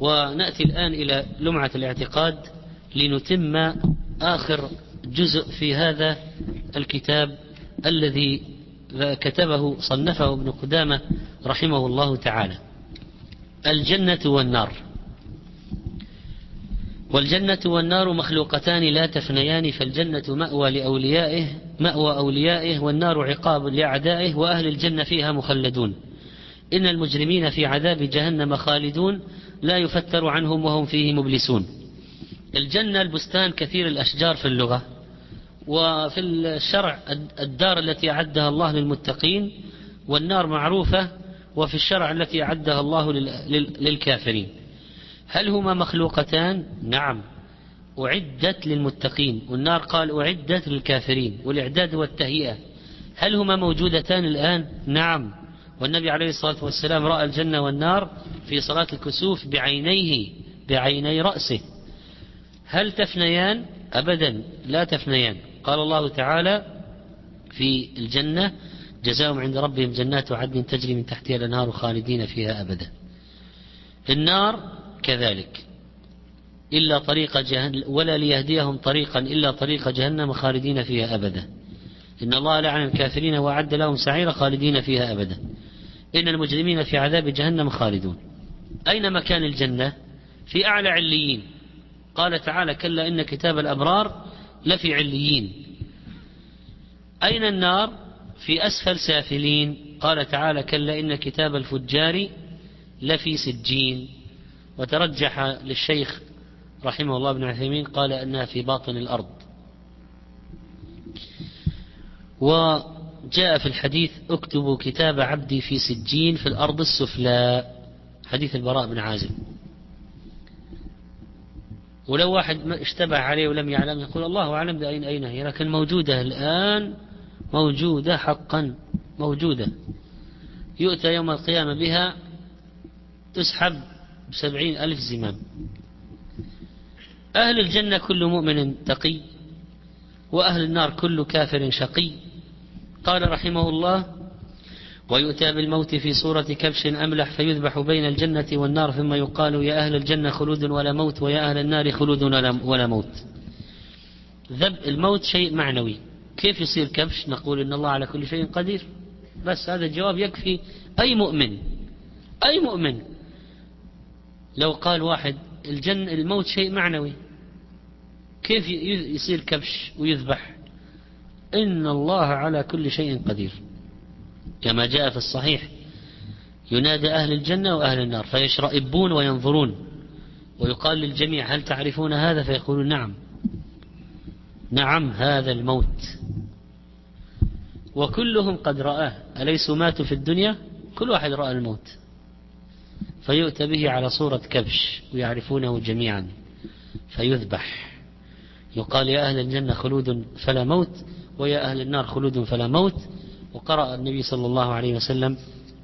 ونأتي الآن إلى لمعة الاعتقاد لنتم آخر جزء في هذا الكتاب الذي كتبه صنفه ابن قدامة رحمه الله تعالى. الجنة والنار. والجنة والنار مخلوقتان لا تفنيان فالجنة مأوى لأوليائه مأوى أوليائه والنار عقاب لأعدائه وأهل الجنة فيها مخلدون. إن المجرمين في عذاب جهنم خالدون لا يفتر عنهم وهم فيه مبلسون. الجنة البستان كثير الأشجار في اللغة وفي الشرع الدار التي أعدها الله للمتقين والنار معروفة وفي الشرع التي أعدها الله للكافرين. هل هما مخلوقتان؟ نعم. أعدت للمتقين. والنار قال أعدت للكافرين والإعداد والتهيئة. هل هما موجودتان الآن؟ نعم. والنبي عليه الصلاة والسلام رأى الجنة والنار في صلاة الكسوف بعينيه بعيني رأسه. هل تفنيان؟ أبدا لا تفنيان. قال الله تعالى في الجنة جزاهم عند ربهم جنات عدن تجري من تحتها الأنهار خالدين فيها أبدا. النار كذلك. إلا طريق جهنم ولا ليهديهم طريقا إلا طريق جهنم خالدين فيها أبدا. إن الله لعن الكافرين وأعد لهم سعيرا خالدين فيها أبدا. إن المجرمين في عذاب جهنم خالدون. أين مكان الجنة؟ في أعلى عليين. قال تعالى كلا إن كتاب الأبرار لفي عليين. أين النار؟ في أسفل سافلين. قال تعالى كلا إن كتاب الفجار لفي سجين. وترجح للشيخ رحمه الله بن عثيمين قال أنها في باطن الأرض. وجاء في الحديث اكتبوا كتاب عبدي في سجين في الأرض السفلى. حديث البراء بن عازب. ولو واحد اشتبه عليه ولم يعلم يقول الله أعلم بأين أين هي لكن موجودة الآن موجودة حقا موجودة. يؤتى يوم القيامة بها تسحب بسبعين ألف زمام. أهل الجنة كل مؤمن تقي وأهل النار كل كافر شقي. قال رحمه الله ويؤتى بالموت في صورة كبش أملح فيذبح بين الجنة والنار ثم يقال يا أهل الجنة خلود ولا موت ويا أهل النار خلود ولا موت. ذب الموت شيء معنوي. كيف يصير كبش؟ نقول إن الله على كل شيء قدير. بس هذا الجواب يكفي أي مؤمن. أي مؤمن. لو قال واحد الجن الموت شيء معنوي. كيف يصير كبش ويذبح؟ إن الله على كل شيء قدير. كما جاء في الصحيح ينادى أهل الجنة وأهل النار فيشرئبون وينظرون ويقال للجميع هل تعرفون هذا؟ فيقولون نعم. نعم هذا الموت. وكلهم قد رآه. أليسوا ماتوا في الدنيا؟ كل واحد رأى الموت. فيؤتى به على صورة كبش ويعرفونه جميعا. فيذبح. يقال يا أهل الجنة خلود فلا موت. ويا أهل النار خلود فلا موت. وقرأ النبي صلى الله عليه وسلم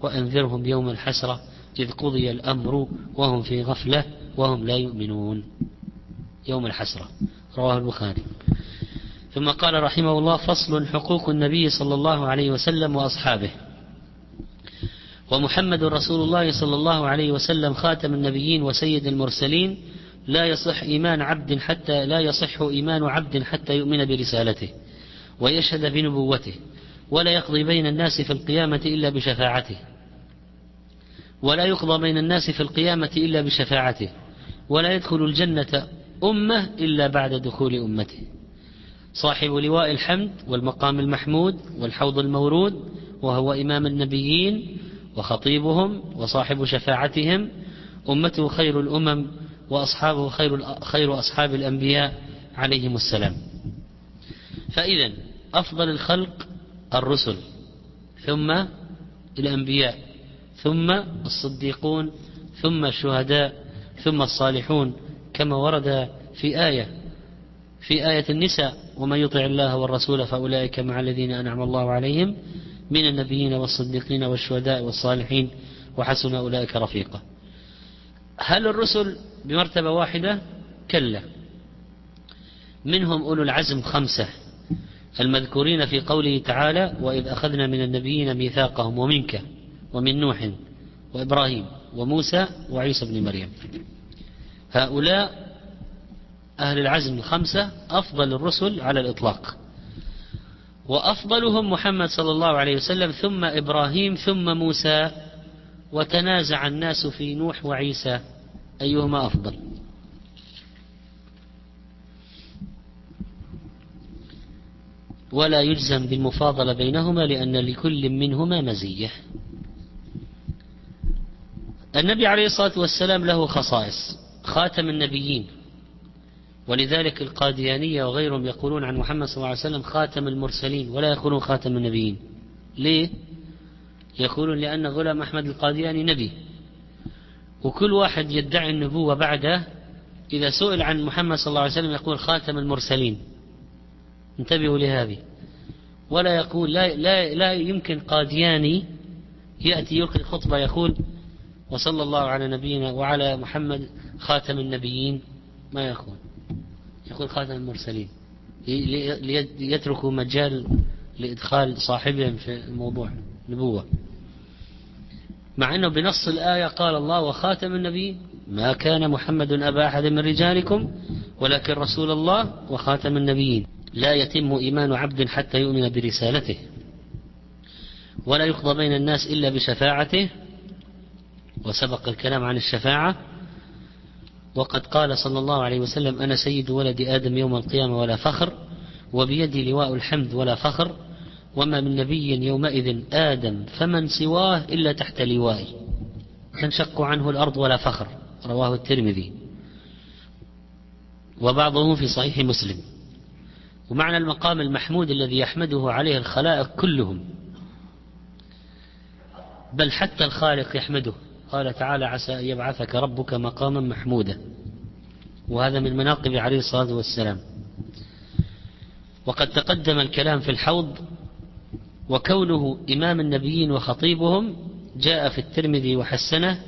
وأنذرهم يوم الحسرة إذ قضي الأمر وهم في غفلة وهم لا يؤمنون. يوم الحسرة. رواه البخاري. ثم قال رحمه الله فصل حقوق النبي صلى الله عليه وسلم وأصحابه. ومحمد رسول الله صلى الله عليه وسلم خاتم النبيين وسيد المرسلين. لا يصح إيمان عبد حتى لا يصح إيمان عبد حتى يؤمن برسالته. ويشهد بنبوته ولا يقضي بين الناس في القيامة إلا بشفاعته. ولا يقضى بين الناس في القيامة إلا بشفاعته. ولا يدخل الجنة أمة إلا بعد دخول أمته. صاحب لواء الحمد والمقام المحمود والحوض المورود وهو إمام النبيين وخطيبهم وصاحب شفاعتهم. أمته خير الأمم وأصحابه خير خير أصحاب الأنبياء عليهم السلام. فإذا أفضل الخلق الرسل ثم الأنبياء ثم الصديقون ثم الشهداء ثم الصالحون كما ورد في آية في آية النساء ومن يطع الله والرسول فأولئك مع الذين أنعم الله عليهم من النبيين والصديقين والشهداء والصالحين وحسن أولئك رفيقا. هل الرسل بمرتبة واحدة؟ كلا. منهم أولو العزم خمسة. المذكورين في قوله تعالى وإذ أخذنا من النبيين ميثاقهم ومنك ومن نوح وإبراهيم وموسى وعيسى بن مريم. هؤلاء أهل العزم الخمسة أفضل الرسل على الإطلاق. وأفضلهم محمد صلى الله عليه وسلم ثم إبراهيم ثم موسى وتنازع الناس في نوح وعيسى أيهما أفضل؟ ولا يجزم بالمفاضلة بينهما لأن لكل منهما مزية. النبي عليه الصلاة والسلام له خصائص خاتم النبيين. ولذلك القاديانية وغيرهم يقولون عن محمد صلى الله عليه وسلم خاتم المرسلين ولا يقولون خاتم النبيين. ليه؟ يقولون لأن غلام أحمد القادياني نبي. وكل واحد يدعي النبوة بعده إذا سئل عن محمد صلى الله عليه وسلم يقول خاتم المرسلين. انتبهوا لهذه. ولا يقول لا, لا, لا يمكن قادياني يأتي يلقي خطبة يقول وصلى الله على نبينا وعلى محمد خاتم النبيين. ما يقول؟ يقول خاتم المرسلين. ليتركوا مجال لإدخال صاحبهم في الموضوع نبوة مع أنه بنص الآية قال الله وخاتم النبي ما كان محمد أبا أحد من رجالكم ولكن رسول الله وخاتم النبيين. لا يتم إيمان عبد حتى يؤمن برسالته. ولا يقضى بين الناس إلا بشفاعته. وسبق الكلام عن الشفاعة. وقد قال صلى الله عليه وسلم أنا سيد ولد آدم يوم القيامة ولا فخر وبيدي لواء الحمد ولا فخر وما من نبي يومئذ آدم فمن سواه إلا تحت لوائي. تنشق عنه الأرض ولا فخر رواه الترمذي. وبعضه في صحيح مسلم. ومعنى المقام المحمود الذي يحمده عليه الخلائق كلهم. بل حتى الخالق يحمده. قال تعالى عسى أن يبعثك ربك مقاما محمودا. وهذا من مناقب عليه الصلاة والسلام. وقد تقدم الكلام في الحوض وكونه إمام النبيين وخطيبهم جاء في الترمذي وحسنه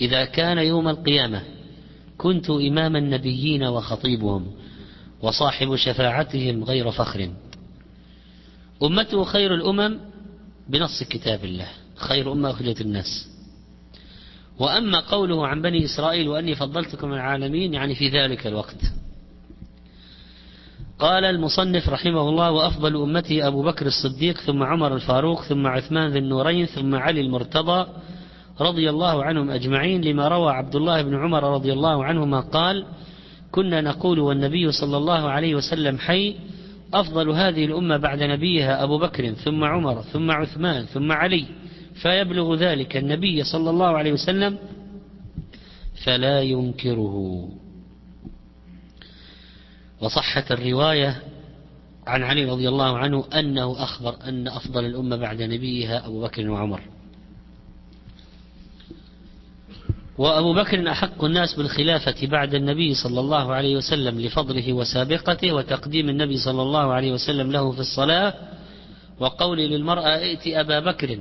إذا كان يوم القيامة كنت إمام النبيين وخطيبهم. وصاحب شفاعتهم غير فخر. أمته خير الأمم بنص كتاب الله خير أمة أخرجت الناس. وأما قوله عن بني إسرائيل وأني فضلتكم العالمين يعني في ذلك الوقت. قال المصنف رحمه الله وأفضل أمتي أبو بكر الصديق ثم عمر الفاروق ثم عثمان ذي النورين ثم علي المرتضى رضي الله عنهم أجمعين لما روى عبد الله بن عمر رضي الله عنهما قال كنا نقول والنبي صلى الله عليه وسلم حي أفضل هذه الأمة بعد نبيها أبو بكر ثم عمر ثم عثمان ثم علي. فيبلغ ذلك النبي صلى الله عليه وسلم فلا ينكره. وصحت الرواية عن علي رضي الله عنه أنه أخبر أن أفضل الأمة بعد نبيها أبو بكر وعمر. وأبو بكر أحق الناس بالخلافة بعد النبي صلى الله عليه وسلم لفضله وسابقته وتقديم النبي صلى الله عليه وسلم له في الصلاة وقول للمرأة ائت أبا بكر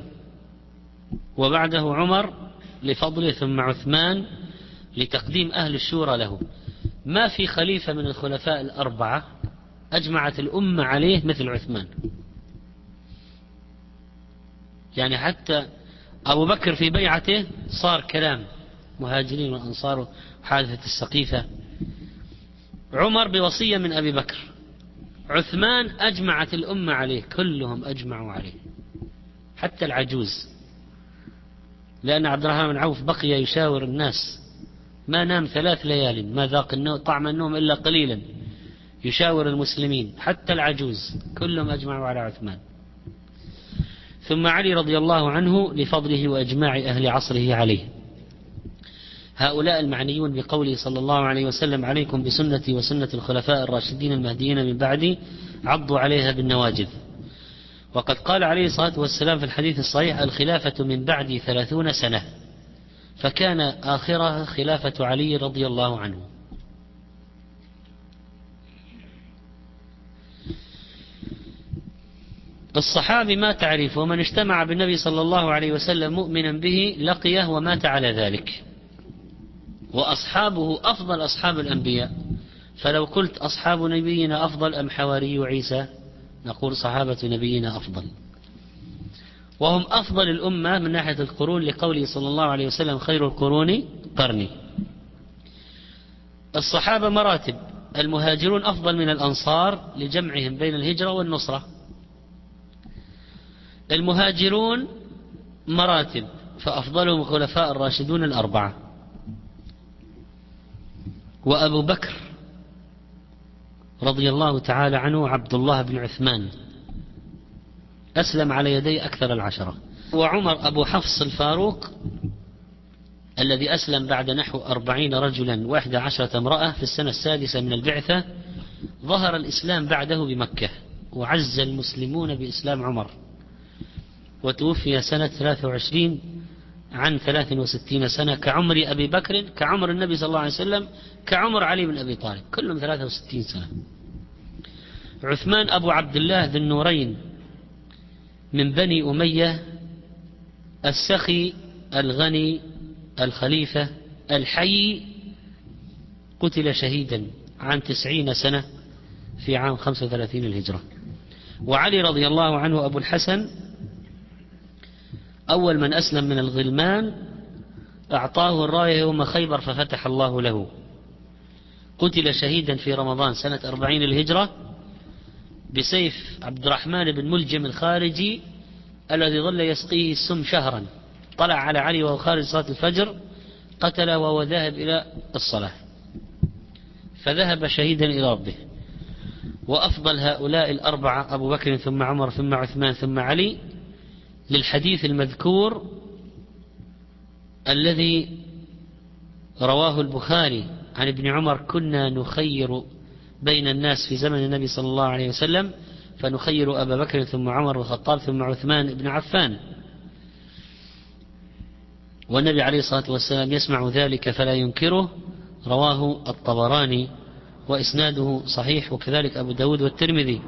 وبعده عمر لفضله ثم عثمان لتقديم أهل الشورى له. ما في خليفة من الخلفاء الأربعة أجمعت الأمة عليه مثل عثمان. يعني حتى أبو بكر في بيعته صار كلام. مهاجرين والأنصار وحادثة السقيفة. عمر بوصية من أبي بكر. عثمان أجمعت الأمة عليه كلهم أجمعوا عليه. حتى العجوز. لأن عبد الرحمن بن عوف بقي يشاور الناس. ما نام ثلاث ليال ما ذاق النوم طعم النوم إلا قليلا. يشاور المسلمين حتى العجوز كلهم أجمعوا على عثمان. ثم علي رضي الله عنه لفضله وإجماع أهل عصره عليه. هؤلاء المعنيون بقوله صلى الله عليه وسلم عليكم بسنتي وسنة الخلفاء الراشدين المهديين من بعدي عضوا عليها بالنواجذ. وقد قال عليه الصلاة والسلام في الحديث الصحيح الخلافة من بعدي ثلاثون سنة فكان آخرها خلافة علي رضي الله عنه. الصحابي ما تعرف ومن اجتمع بالنبي صلى الله عليه وسلم مؤمنا به لقيه ومات على ذلك. وأصحابه أفضل أصحاب الأنبياء. فلو قلت أصحاب نبينا أفضل أم حواري عيسى نقول صحابة نبينا أفضل. وهم أفضل الأمة من ناحية القرون لقوله صلى الله عليه وسلم خير القرون قرني. الصحابة مراتب المهاجرون أفضل من الأنصار لجمعهم بين الهجرة والنصرة. المهاجرون مراتب فأفضلهم الخلفاء الراشدون الأربعة. وأبو بكر رضي الله تعالى عنه عبد الله بن عثمان. أسلم على يدي أكثر العشرة. وعمر أبو حفص الفاروق الذي أسلم بعد نحو أربعين رجلا وإحدى عشرة امرأة في السنة السادسة من البعثة ظهر الإسلام بعده بمكة. وعز المسلمون بإسلام عمر. وتوفي سنة 23 عن 63 سنة كعمر أبي بكر كعمر النبي صلى الله عليه وسلم كعمر علي بن أبي طالب كلهم 63 سنة. عثمان أبو عبد الله ذي النورين من بني أمية السخي الغني الخليفة الحي قتل شهيدا عن تسعين سنة في عام 35 الهجرة. وعلي رضي الله عنه أبو الحسن أول من أسلم من الغلمان أعطاه الراية يوم خيبر ففتح الله له. قتل شهيدا في رمضان سنة أربعين الهجرة بسيف عبد الرحمن بن ملجم الخارجي الذي ظل يسقيه السم شهرا. طلع على علي وهو خارج صلاة الفجر قتله وهو ذاهب إلى الصلاة. فذهب شهيدا إلى ربه. وأفضل هؤلاء الأربعة أبو بكر ثم عمر ثم عثمان ثم علي للحديث المذكور الذي رواه البخاري عن ابن عمر كنا نخير بين الناس في زمن النبي صلى الله عليه وسلم فنخير أبا بكر ثم عمر الخطاب ثم عثمان بن عفان. والنبي عليه الصلاة والسلام يسمع ذلك فلا ينكره رواه الطبراني وإسناده صحيح وكذلك أبو داود والترمذي.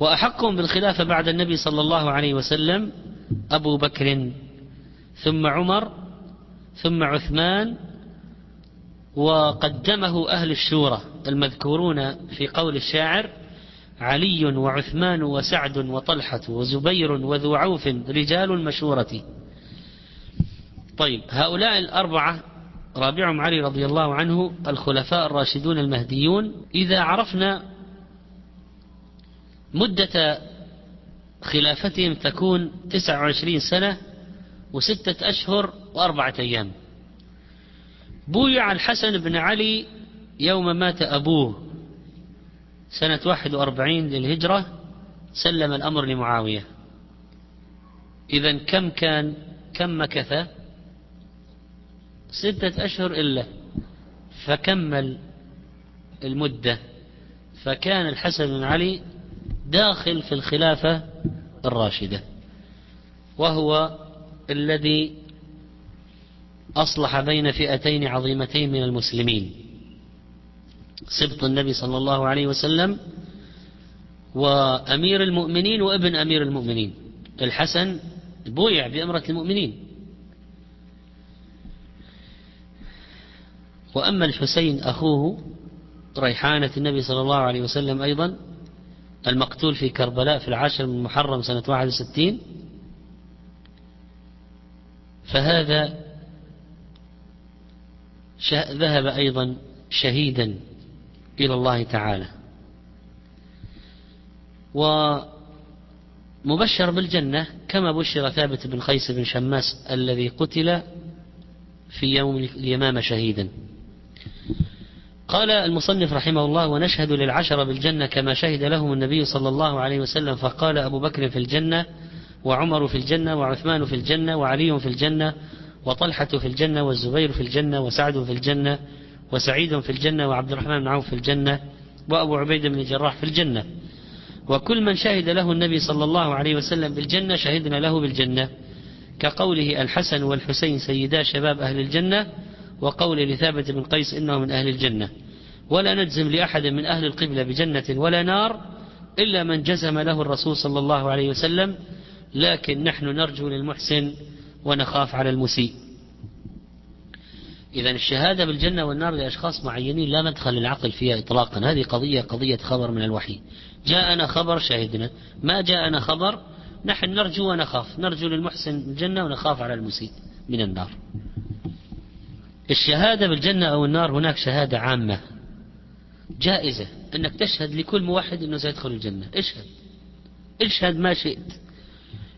وأحقهم بالخلافة بعد النبي صلى الله عليه وسلم أبو بكر ثم عمر ثم عثمان وقدمه أهل الشورى المذكورون في قول الشاعر علي وعثمان وسعد وطلحة وزبير وذو عوف رجال المشورة. طيب هؤلاء الأربعة رابعهم علي رضي الله عنه الخلفاء الراشدون المهديون إذا عرفنا مدة خلافتهم تكون تسع وعشرين سنة وستة أشهر وأربعة أيام. بويع الحسن بن علي يوم مات أبوه سنة واحد وأربعين للهجرة سلم الأمر لمعاوية. إذا كم كان كم مكث؟ ستة أشهر إلا. فكمل المدة. فكان الحسن بن علي داخل في الخلافة الراشدة وهو الذي أصلح بين فئتين عظيمتين من المسلمين. سبط النبي صلى الله عليه وسلم وأمير المؤمنين وابن أمير المؤمنين. الحسن بويع بأمرة المؤمنين. وأما الحسين أخوه ريحانة النبي صلى الله عليه وسلم أيضا المقتول في كربلاء في العاشر من محرم سنة 61 فهذا ذهب أيضا شهيدا إلى الله تعالى. ومبشر بالجنة كما بشر ثابت بن قيس بن شماس الذي قتل في يوم اليمامة شهيدا. قال المصنف رحمه الله ونشهد للعشرة بالجنة كما شهد لهم النبي صلى الله عليه وسلم. فقال أبو بكر في الجنة وعمر في الجنة وعثمان في الجنة وعلي في الجنة وطلحة في الجنة والزبير في الجنة وسعد في الجنة وسعيد في الجنة وعبد الرحمن بن عوف في الجنة وأبو عبيد بن الجراح في الجنة. وكل من شهد له النبي صلى الله عليه وسلم بالجنة شهدنا له بالجنة. كقوله الحسن والحسين سيدا شباب أهل الجنة وقول لثابت بن قيس إنه من أهل الجنة. ولا نجزم لأحد من أهل القبلة بجنة ولا نار إلا من جزم له الرسول صلى الله عليه وسلم لكن نحن نرجو للمحسن ونخاف على المسيء. إذا الشهادة بالجنة والنار لأشخاص معينين لا مدخل للعقل فيها إطلاقا. هذه قضية قضية خبر من الوحي. جاءنا خبر شهدنا ما جاءنا خبر؟ نحن نرجو ونخاف. نرجو للمحسن الجنة ونخاف على المسيء. من النار. الشهادة بالجنة أو النار هناك شهادة عامة جائزة أنك تشهد لكل موحد أنه سيدخل الجنة. اشهد. اشهد ما شئت.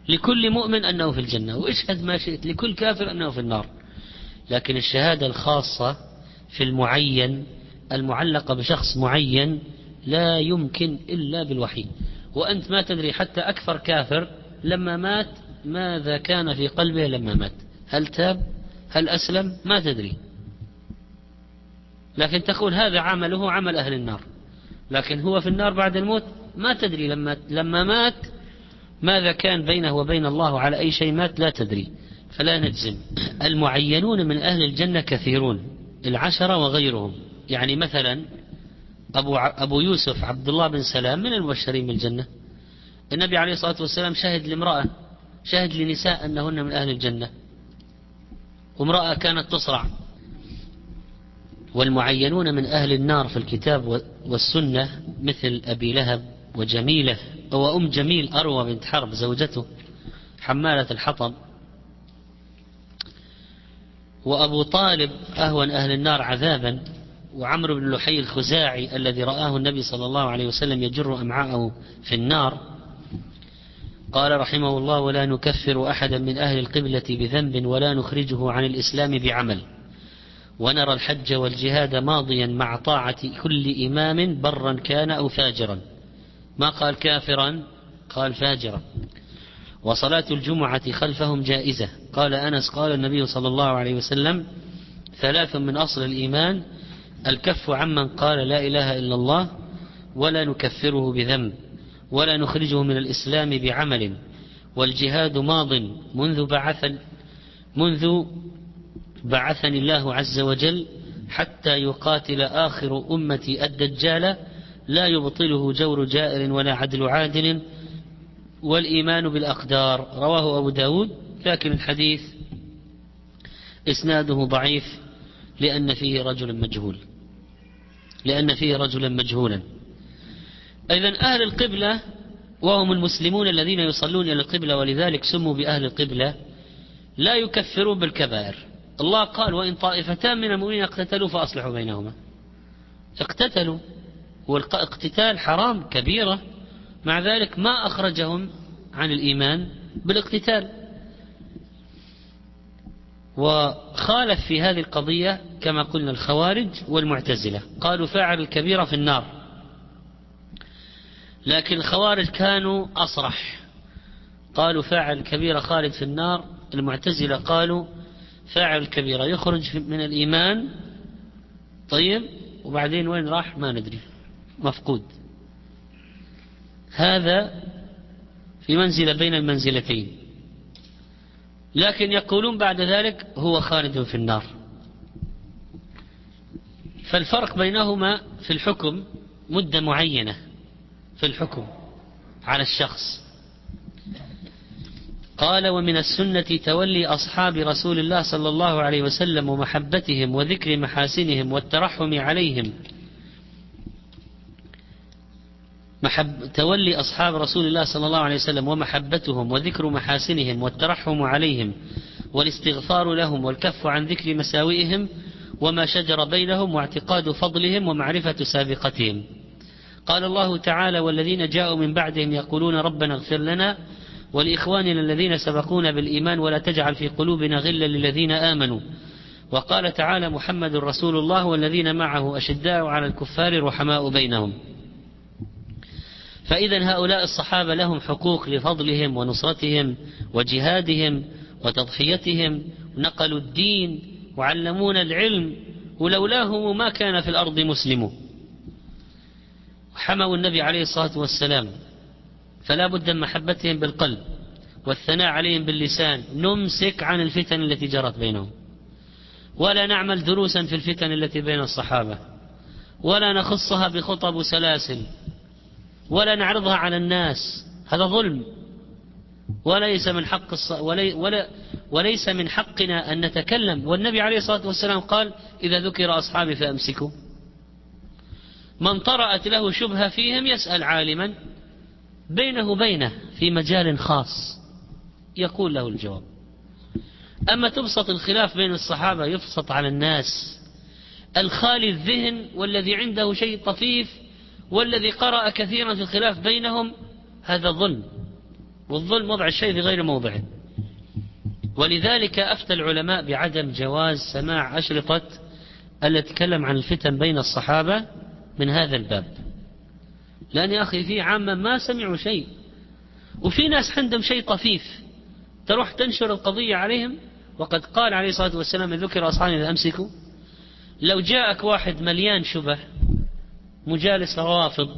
لكل مؤمن أنه في الجنة واشهد ما شئت. لكل كافر أنه في النار. لكن الشهادة الخاصة في المعين المعلقة بشخص معين لا يمكن إلا بالوحي. وأنت ما تدري حتى أكثر كافر لما مات ماذا كان في قلبه لما مات. هل تاب؟ هل أسلم؟ ما تدري. لكن تقول هذا عمله عمل أهل النار. لكن هو في النار بعد الموت؟ ما تدري. لما لما مات ماذا كان بينه وبين الله؟ على أي شيء مات؟ لا تدري. فلا نجزم. المعينون من أهل الجنة كثيرون. العشرة وغيرهم. يعني مثلا أبو, أبو يوسف عبد الله بن سلام من المبشرين بالجنة. النبي عليه الصلاة والسلام شهد لامرأة شهد لنساء أنهن من أهل الجنة. وامرأة كانت تصرع. والمعينون من أهل النار في الكتاب والسنة مثل أبي لهب وجميلة وأم جميل أروى بنت حرب زوجته حمالة الحطب. وأبو طالب أهون أهل النار عذابا وعمرو بن لحي الخزاعي الذي رآه النبي صلى الله عليه وسلم يجر أمعاءه في النار قال رحمه الله ولا نكفر أحدا من أهل القبلة بذنب ولا نخرجه عن الإسلام بعمل. ونرى الحج والجهاد ماضيا مع طاعة كل إمام برا كان أو فاجرا. ما قال كافرا؟ قال فاجرا. وصلاة الجمعة خلفهم جائزة. قال أنس قال النبي صلى الله عليه وسلم ثلاث من أصل الإيمان الكف عمن قال لا إله إلا الله ولا نكفره بذنب. ولا نخرجه من الإسلام بعمل والجهاد ماض منذ بعث منذ بعثني الله عز وجل حتى يقاتل آخر أمتي الدجال لا يبطله جور جائر ولا عدل عادل والإيمان بالأقدار. رواه أبو داود لكن الحديث إسناده ضعيف لأن فيه رجل مجهول لأن فيه رجلا مجهولا. إذا أهل القبلة وهم المسلمون الذين يصلون إلى القبلة ولذلك سموا بأهل القبلة لا يكفرون بالكبائر. الله قال وإن طائفتان من المؤمنين اقتتلوا فأصلحوا بينهما. اقتتلوا. والاقتتال حرام كبيرة. مع ذلك ما أخرجهم عن الإيمان بالاقتتال. وخالف في هذه القضية كما قلنا الخوارج والمعتزلة. قالوا فاعل الكبيرة في النار. لكن الخوارج كانوا أصرح. قالوا فاعل الكبيرة خالد في النار المعتزلة قالوا فاعل الكبيرة يخرج من الإيمان. طيب وبعدين وين راح؟ ما ندري. مفقود. هذا في منزلة بين المنزلتين. لكن يقولون بعد ذلك هو خالد في النار. فالفرق بينهما في الحكم مدة معينة. في الحكم على الشخص. قال ومن السنة تولي أصحاب رسول الله صلى الله عليه وسلم ومحبتهم وذكر محاسنهم والترحم عليهم. محب تولي أصحاب رسول الله صلى الله عليه وسلم ومحبتهم وذكر محاسنهم والترحم عليهم والاستغفار لهم والكف عن ذكر مساوئهم وما شجر بينهم واعتقاد فضلهم ومعرفة سابقتهم. قال الله تعالى والذين جاءوا من بعدهم يقولون ربنا اغفر لنا ولإخواننا الذين سبقونا بالإيمان ولا تجعل في قلوبنا غلا للذين آمنوا. وقال تعالى محمد رسول الله والذين معه أشداء على الكفار رحماء بينهم. فإذا هؤلاء الصحابة لهم حقوق لفضلهم ونصرتهم وجهادهم وتضحيتهم. نقلوا الدين وعلمونا العلم ولولاهم ما كان في الأرض مسلم. حموا النبي عليه الصلاة والسلام فلا بد من محبتهم بالقلب والثناء عليهم باللسان نمسك عن الفتن التي جرت بينهم. ولا نعمل دروسا في الفتن التي بين الصحابة. ولا نخصها بخطب وسلاسل ولا نعرضها على الناس. هذا ظلم. وليس من حق الص... ولي... ولا... وليس من حقنا أن نتكلم. والنبي عليه الصلاة والسلام قال إذا ذكر أصحابي فأمسكوا. من طرأت له شبهة فيهم يسأل عالما بينه وبينه في مجال خاص يقول له الجواب. أما تبسط الخلاف بين الصحابة يبسط على الناس. الخالي الذهن والذي عنده شيء طفيف والذي قرأ كثيرا في الخلاف بينهم هذا ظلم. والظلم وضع الشيء في غير موضعه. ولذلك أفتى العلماء بعدم جواز سماع أشرطة التي تتكلم عن الفتن بين الصحابة من هذا الباب. لأن يا أخي في عامة ما سمعوا شيء. وفي ناس عندهم شيء طفيف تروح تنشر القضية عليهم. وقد قال عليه الصلاة والسلام ذكر أصحابي إذا أمسكوا. لو جاءك واحد مليان شبه مجالس روافض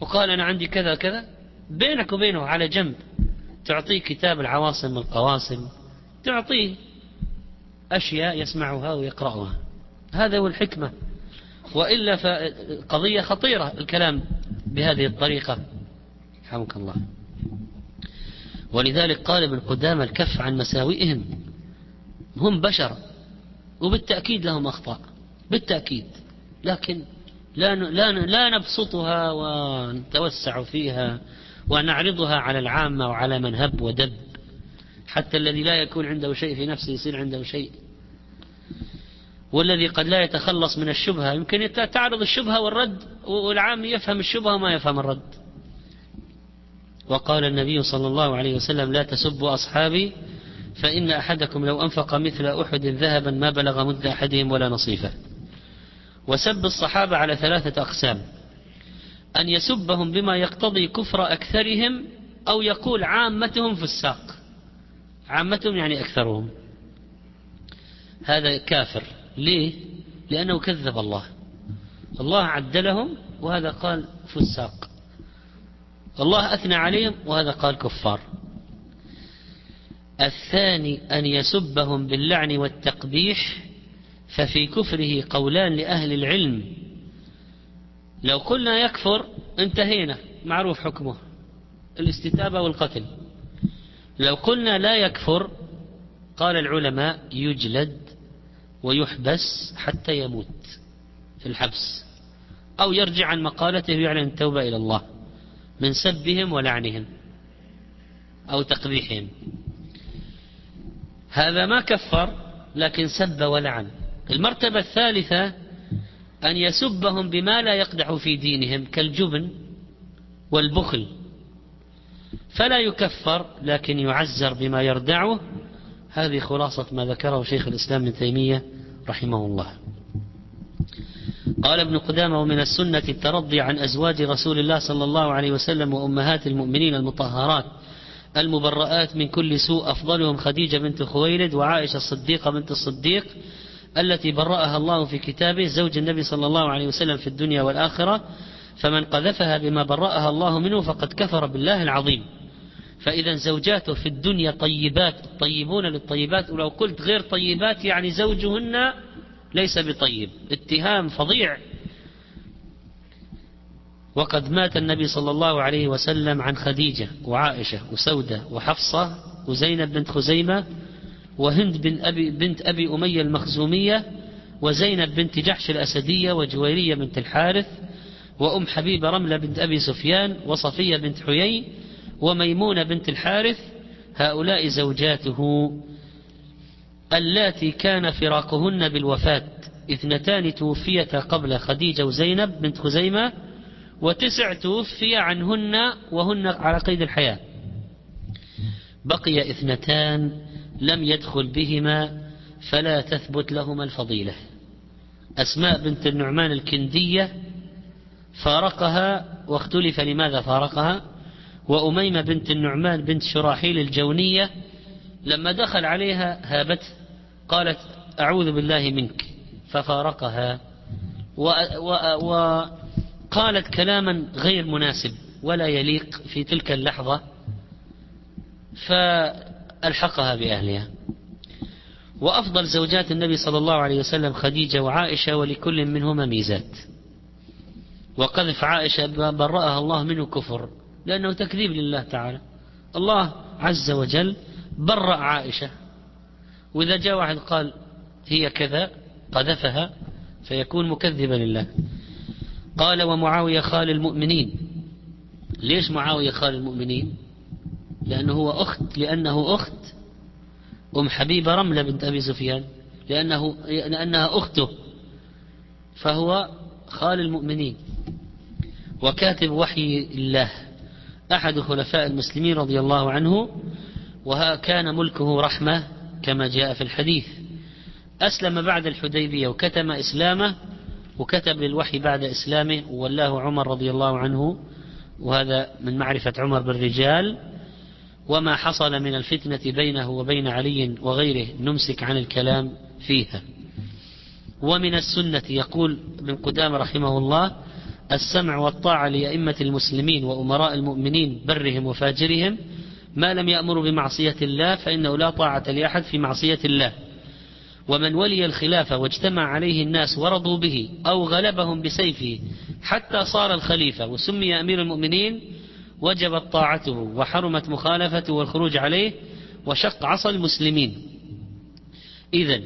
وقال أنا عندي كذا كذا بينك وبينه على جنب تعطيه كتاب العواصم القواسم تعطيه أشياء يسمعها ويقرأها. هذا هو الحكمة. وإلا فقضية خطيرة الكلام بهذه الطريقة. رحمك الله. ولذلك قال ابن قدامى الكف عن مساوئهم. هم بشر وبالتأكيد لهم أخطاء بالتأكيد. لكن لا لا لا نبسطها ونتوسع فيها ونعرضها على العامة وعلى من هب ودب. حتى الذي لا يكون عنده شيء في نفسه يصير عنده شيء. والذي قد لا يتخلص من الشبهة. يمكن تعرض الشبهة والرد والعام يفهم الشبهة وما يفهم الرد. وقال النبي صلى الله عليه وسلم لا تسبوا أصحابي فإن أحدكم لو أنفق مثل أحد ذهبا ما بلغ مد أحدهم ولا نصيفه. وسب الصحابة على ثلاثة أقسام أن يسبهم بما يقتضي كفر أكثرهم أو يقول عامتهم في الساق. عامتهم يعني أكثرهم. هذا كافر. ليه؟ لأنه كذب الله. الله عدلهم وهذا قال فساق. الله أثنى عليهم وهذا قال كفار. الثاني أن يسبهم باللعن والتقبيح ففي كفره قولان لأهل العلم. لو قلنا يكفر انتهينا. معروف حكمه. الاستتابة والقتل. لو قلنا لا يكفر قال العلماء يجلد ويحبس حتى يموت في الحبس أو يرجع عن مقالته ويعلن التوبة إلى الله من سبهم ولعنهم أو تقبيحهم. هذا ما كفر لكن سب ولعن. المرتبة الثالثة أن يسبهم بما لا يقدح في دينهم كالجبن والبخل. فلا يكفر لكن يعزر بما يردعه. هذه خلاصة ما ذكره شيخ الإسلام ابن تيمية. رحمه الله قال ابن قدامة ومن السنة الترضي عن أزواج رسول الله صلى الله عليه وسلم وأمهات المؤمنين المطهرات المبرآت من كل سوء أفضلهم خديجة بنت خويلد وعائشة الصديقة بنت الصديق التي برأها الله في كتابه زوج النبي صلى الله عليه وسلم في الدنيا والآخرة فمن قذفها بما برأها الله منه فقد كفر بالله العظيم. فإذا زوجاته في الدنيا طيبات طيبون للطيبات ولو قلت غير طيبات يعني زوجهن ليس بطيب. اتهام فظيع. وقد مات النبي صلى الله عليه وسلم عن خديجة وعائشة وسودة وحفصة وزينب بنت خزيمة وهند بن أبي بنت أبي أمية المخزومية وزينب بنت جحش الأسدية وجويرية بنت الحارث وأم حبيبة رملة بنت أبي سفيان وصفية بنت حيي وميمونة بنت الحارث هؤلاء زوجاته اللاتي كان فراقهن بالوفاة. اثنتان توفيتا قبل خديجة وزينب بنت خزيمة وتسع توفي عنهن وهن على قيد الحياة. بقي اثنتان لم يدخل بهما فلا تثبت لهما الفضيلة. أسماء بنت النعمان الكندية فارقها واختلف لماذا فارقها؟ وأميمة بنت النعمان بنت شراحيل الجونية لما دخل عليها هابته قالت أعوذ بالله منك. ففارقها. وقالت كلاما غير مناسب ولا يليق في تلك اللحظة فألحقها بأهلها. وأفضل زوجات النبي صلى الله عليه وسلم خديجة وعائشة ولكل منهما ميزات. وقذف عائشة برأها الله منه كفر. لأنه تكذيب لله تعالى. الله عز وجل برأ عائشة. وإذا جاء واحد قال هي كذا قذفها فيكون مكذبا لله. قال ومعاوية خال المؤمنين. ليش معاوية خال المؤمنين؟ لأنه هو أخت لأنه أخت أم حبيبة رملة بنت أبي سفيان. لأنه لأنها أخته. فهو خال المؤمنين. وكاتب وحي الله. أحد خلفاء المسلمين رضي الله عنه وكان ملكه رحمة كما جاء في الحديث. أسلم بعد الحديبية وكتم إسلامه وكتب للوحي بعد إسلامه وولاه عمر رضي الله عنه وهذا من معرفة عمر بالرجال. وما حصل من الفتنة بينه وبين علي وغيره نمسك عن الكلام فيها. ومن السنة يقول ابن قدام رحمه الله السمع والطاعة لأئمة المسلمين وأمراء المؤمنين برهم وفاجرهم ما لم يأمروا بمعصية الله فإنه لا طاعة لأحد في معصية الله. ومن ولي الخلافة واجتمع عليه الناس ورضوا به أو غلبهم بسيفه حتى صار الخليفة وسمي أمير المؤمنين وجبت طاعته وحرمت مخالفته والخروج عليه وشق عصا المسلمين. إذا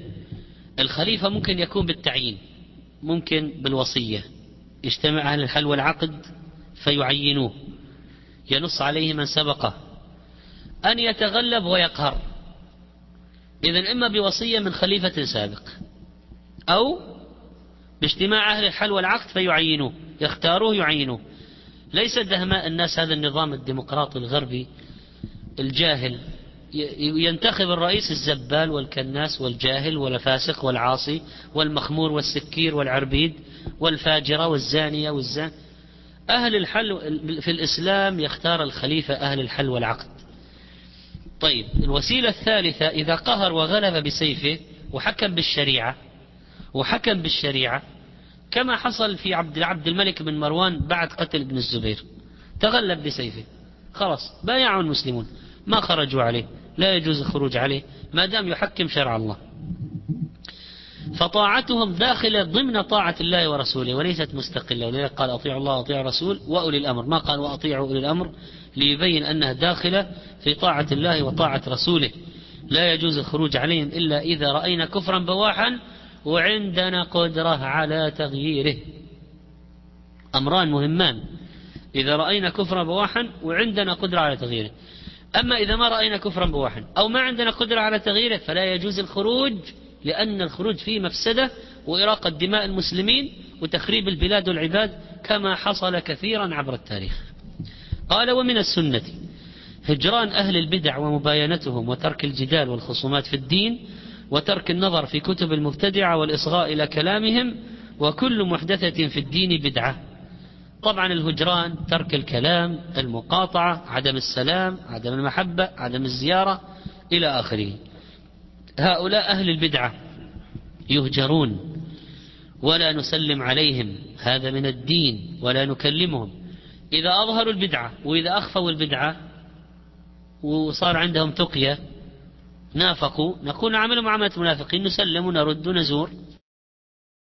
الخليفة ممكن يكون بالتعيين ممكن بالوصية. يجتمع أهل الحل والعقد فيعينوه. ينص عليه من سبقه. أن يتغلب ويقهر. إذا إما بوصية من خليفة سابق أو باجتماع أهل الحل والعقد فيعينوه. يختاروه يعينوه. ليس دهماء الناس هذا النظام الديمقراطي الغربي الجاهل. ينتخب الرئيس الزبال والكناس والجاهل والفاسق والعاصي والمخمور والسكير والعربيد والفاجرة والزانية والزان. أهل الحل في الإسلام يختار الخليفة أهل الحل والعقد. طيب الوسيلة الثالثة إذا قهر وغلب بسيفه وحكم بالشريعة وحكم بالشريعة كما حصل في عبد عبد الملك بن مروان بعد قتل ابن الزبير تغلب بسيفه. خلاص بايعوا المسلمون ما خرجوا عليه. لا يجوز الخروج عليه ما دام يحكم شرع الله. فطاعتهم داخلة ضمن طاعة الله ورسوله وليست مستقلة. ولذلك قال أطيعوا الله وأطيعوا الرسول وأولي الأمر. ما قال وأطيعوا أولي الأمر؟ ليبين أنها داخلة في طاعة الله وطاعة رسوله. لا يجوز الخروج عليهم إلا إذا رأينا كفرا بواحا وعندنا قدرة على تغييره. أمران مهمان. إذا رأينا كفرا بواحا وعندنا قدرة على تغييره. أما إذا ما رأينا كفرا بواحا أو ما عندنا قدرة على تغييره فلا يجوز الخروج لأن الخروج فيه مفسدة وإراقة دماء المسلمين وتخريب البلاد والعباد كما حصل كثيرا عبر التاريخ. قال ومن السنة هجران أهل البدع ومباينتهم وترك الجدال والخصومات في الدين وترك النظر في كتب المبتدعة والإصغاء إلى كلامهم وكل محدثة في الدين بدعة. طبعا الهجران ترك الكلام المقاطعة عدم السلام عدم المحبة عدم الزيارة إلى آخره. هؤلاء أهل البدعة يهجرون ولا نسلم عليهم هذا من الدين ولا نكلمهم. إذا أظهروا البدعة وإذا أخفوا البدعة وصار عندهم تقية نافقوا نقول نعمل معاملة منافقين نسلم ونرد ونزور.